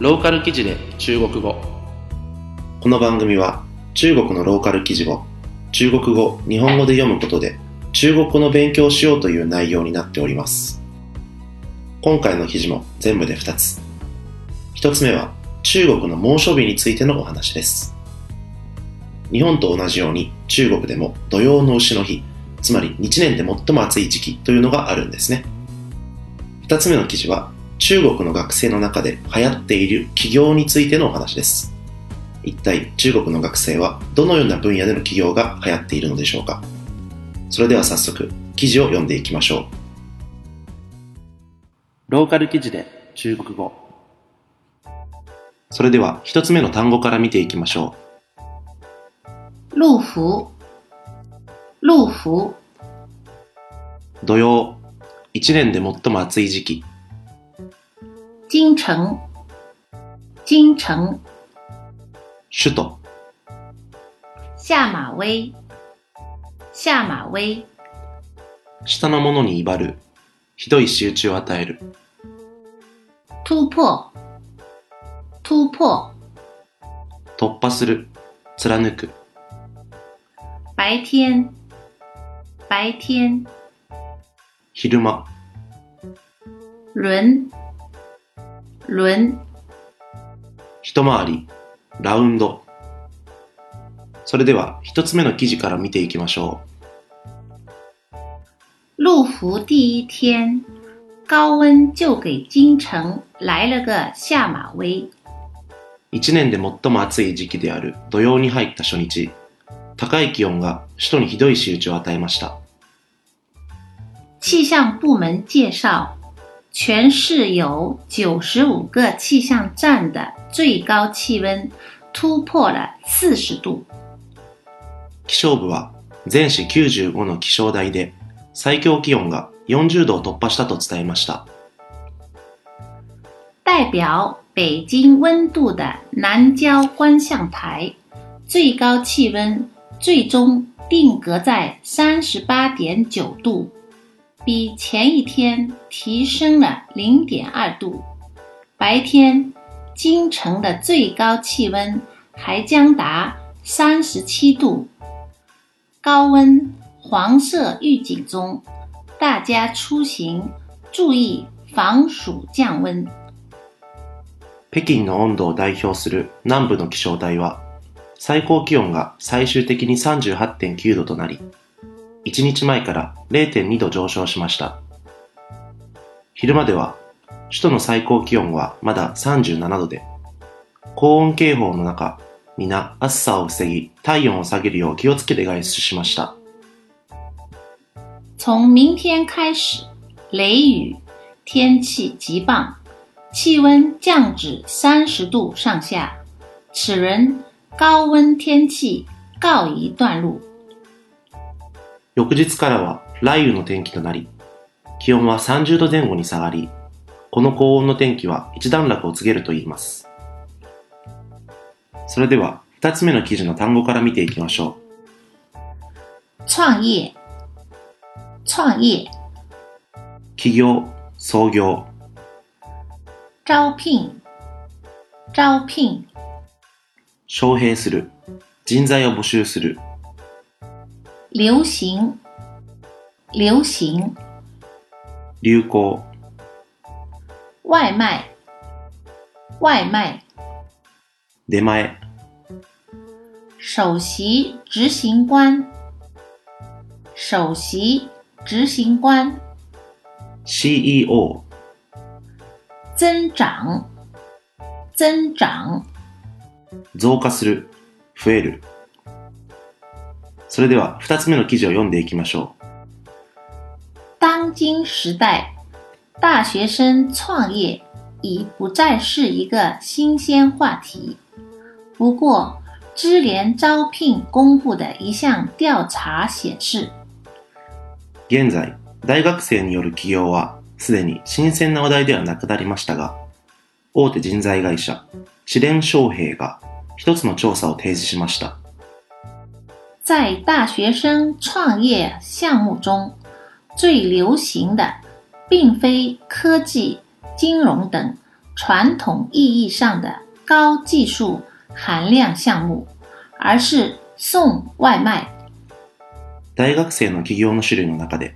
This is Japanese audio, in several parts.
ローカル記事で中国語この番組は中国のローカル記事を中国語、日本語で読むことで中国語の勉強をしようという内容になっております。今回の記事も全部で2つ。1つ目は中国の猛暑日についてのお話です。日本と同じように中国でも土曜の牛の日、つまり1年で最も暑い時期というのがあるんですね。2つ目の記事は中国の学生の中で流行っている起業についてのお話です。一体中国の学生はどのような分野での起業が流行っているのでしょうかそれでは早速記事を読んでいきましょう。ローカル記事で中国語それでは一つ目の単語から見ていきましょ路服，路服，う。土曜、一年で最も暑い時期。京城，京城，首都、下马威，下马威，下の者に威張る。ひどい仕打ちを与える。突破，突破，突破する。貫く。白天，白天，昼間。轮，轮，一回り。ラウンド。それでは一つ目の記事から見ていきましょ路服第一天，高温就给京城来了个下马威。う。一年で最も暑い時期である土曜に入った初日。高い気温が首都にひどい仕打ちを与えました。气象部门介绍，全市有九十五个气象站的最高气温突破了四十度。気象部は全市95の気象台で最高気温が40度を突破したと伝えました。代表北京温度的南郊观象台，最高气温最终定格在三十八点九度， 比前一天提升了零点二度。白天，京城的最高气温还将达三十七度。高温黄色预警中，大家出行注意防暑降温。北京の温度を代表する南部の気象台は最高気温が最終的に38.9度となり、 1日前から0.2度上昇しました。昼間では首都の最高気温はまだ37度で、高温警報の中、皆暑さを防ぎ体温を下げるよう気をつけて外出しました。从明天开始，雷雨，天气极棒，气温降至三十度上下。此人高温天气告一段落。翌日からは雷雨の天気となり、気温は30度前後に下がり、この高温の天気は一段落を告げると言います。それでは、二つ目の記事の単語から見ていきましょ创业，创业，う。起業、創業、招聘，招聘，招聘する、人材を募集する、流行，流行，流行、外卖，外卖，出前、首席执行官，首席执行官， CEO、增长，增长，増加する、増える。 それでは、二つ目の記事を読んでいきましょう。当今时代，大学生创业已不再是一个新鲜话题。不过，招聘公布的一项调查显示，現在、大学生による起業はすでに新鮮な話題ではなくなりましたが、大手人材会社、知連商兵が一つの調査を提示しました。在大学生创业项目中，最流行的并非科技、金融等 传统意义上的高技术含量项目，而是送外卖。大学生の企業の種類の中で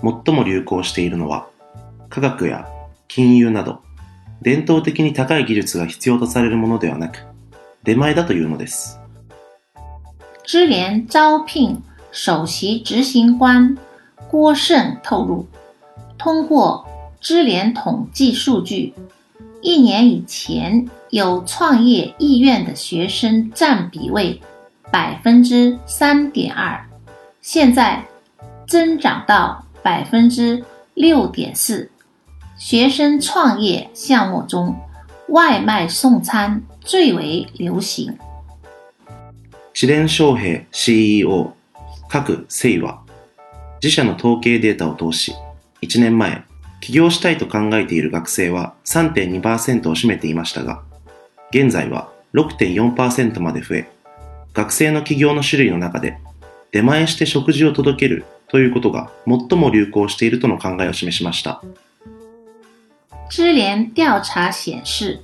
最も流行しているのは科学や金融など伝統的に高い技術が必要とされるものではなく出前だというのです。 知联招聘首席执行官郭胜透露，通过知联统计数据，一年以前有创业意愿的学生占比为百分之三点二，现在增长到百分之六点四。学生创业项目中，外卖送餐最为流行。知連昌平 CEO 各セイは自社の統計データを通し1年前起業したいと考えている学生は3.2%を占めていましたが現在は6.4%まで増え学生の起業の種類の中で出前して食事を届けるということが最も流行しているとの考えを示しました。知联调查显示，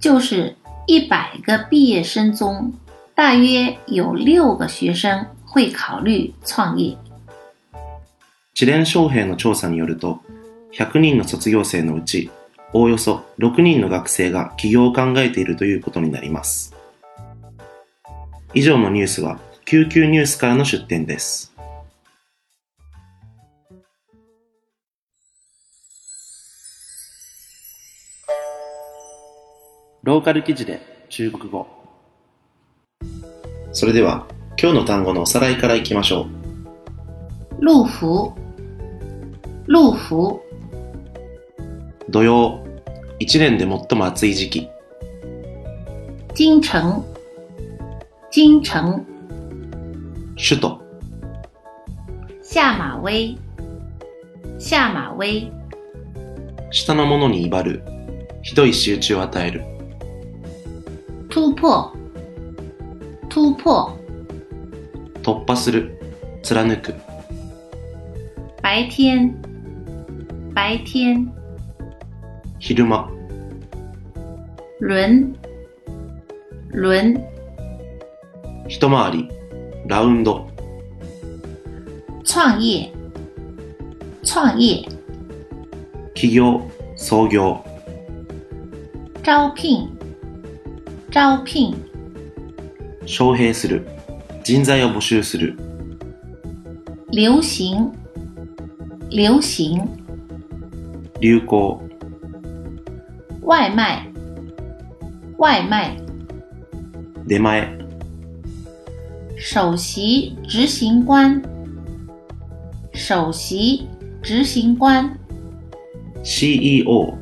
就是一百个毕业生中，大约有六个学生会考虑创业。知連昌平の調査によると100人の卒業生のうちおおよそ6人の学生が起業を考えているということになります以上のニュースは救急ニュースからの出展ですローカル記事で中国語。それでは今日の単語のおさらいからいきましょう。路服，路服，土曜。1年で最も暑い時期。京城，京城，首都。下马威，下馬威，下の者に威張る。ひどい仕打ちを与える。突破，突破，突破する。貫く。白天，白天，昼間。轮，轮，一回り。ラウンド。创业，创业，起業。創業。招聘，招聘，招聘する。人材を募集する。流行，流行，流行。外卖，外卖，出前。首席执行官，首席执行官，CEO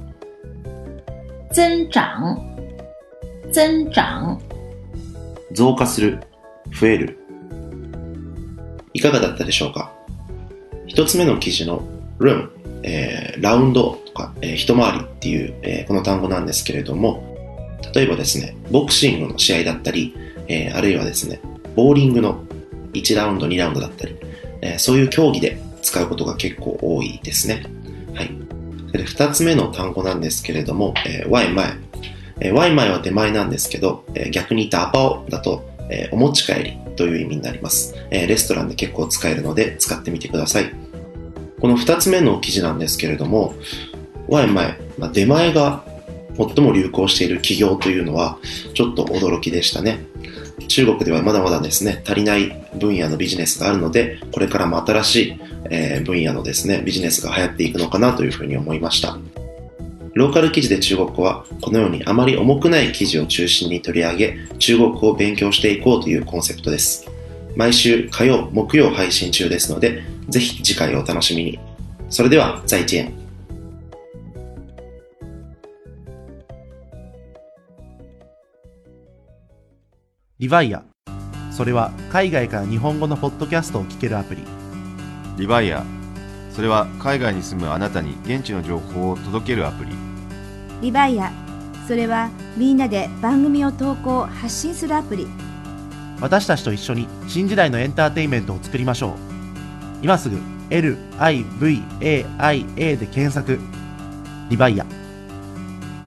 增长，增长，増加する増える。いかがだったでしょうか？一つ目の記事の room、えーラウンドとか、えー一回りっていう、えーこの単語なんですけれども例えばですねボクシングの試合だったり、えーあるいはですねボーリングの1ラウンド2ラウンドだったり、えーそういう競技で使うことが結構多いですね。はい。で二つ目の単語なんですけれども、えー、ワイマイ。えワイマイは出前なんですけど、え逆に言ったアパオだと、えお持ち帰りという意味になります、えレストランで結構使えるので使ってみてください。この二つ目の記事なんですけれども、ワイマイ、まあ、出前が最も流行している企業というのはちょっと驚きでしたね。中国ではまだまだですね、足りない分野のビジネスがあるので、これからも新しい、え分野のですね、ビジネスが流行っていくのかなというふうに思いました。ローカル記事で中国語はこのようにあまり重くない記事を中心に取り上げ、中国語を勉強していこうというコンセプトです。毎週火曜、木曜配信中ですので、ぜひ次回をお楽しみに。それでは、再见。リヴァイア。それは海外から日本語のポッドキャストを聞けるアプリ。リバイアそれは海外に住むあなたに現地の情報を届けるアプリリバイアそれはみんなで番組を投稿発信するアプリ私たちと一緒に新時代のエンターテインメントを作りましょう。今すぐ LIVAIA で検索。リバイア。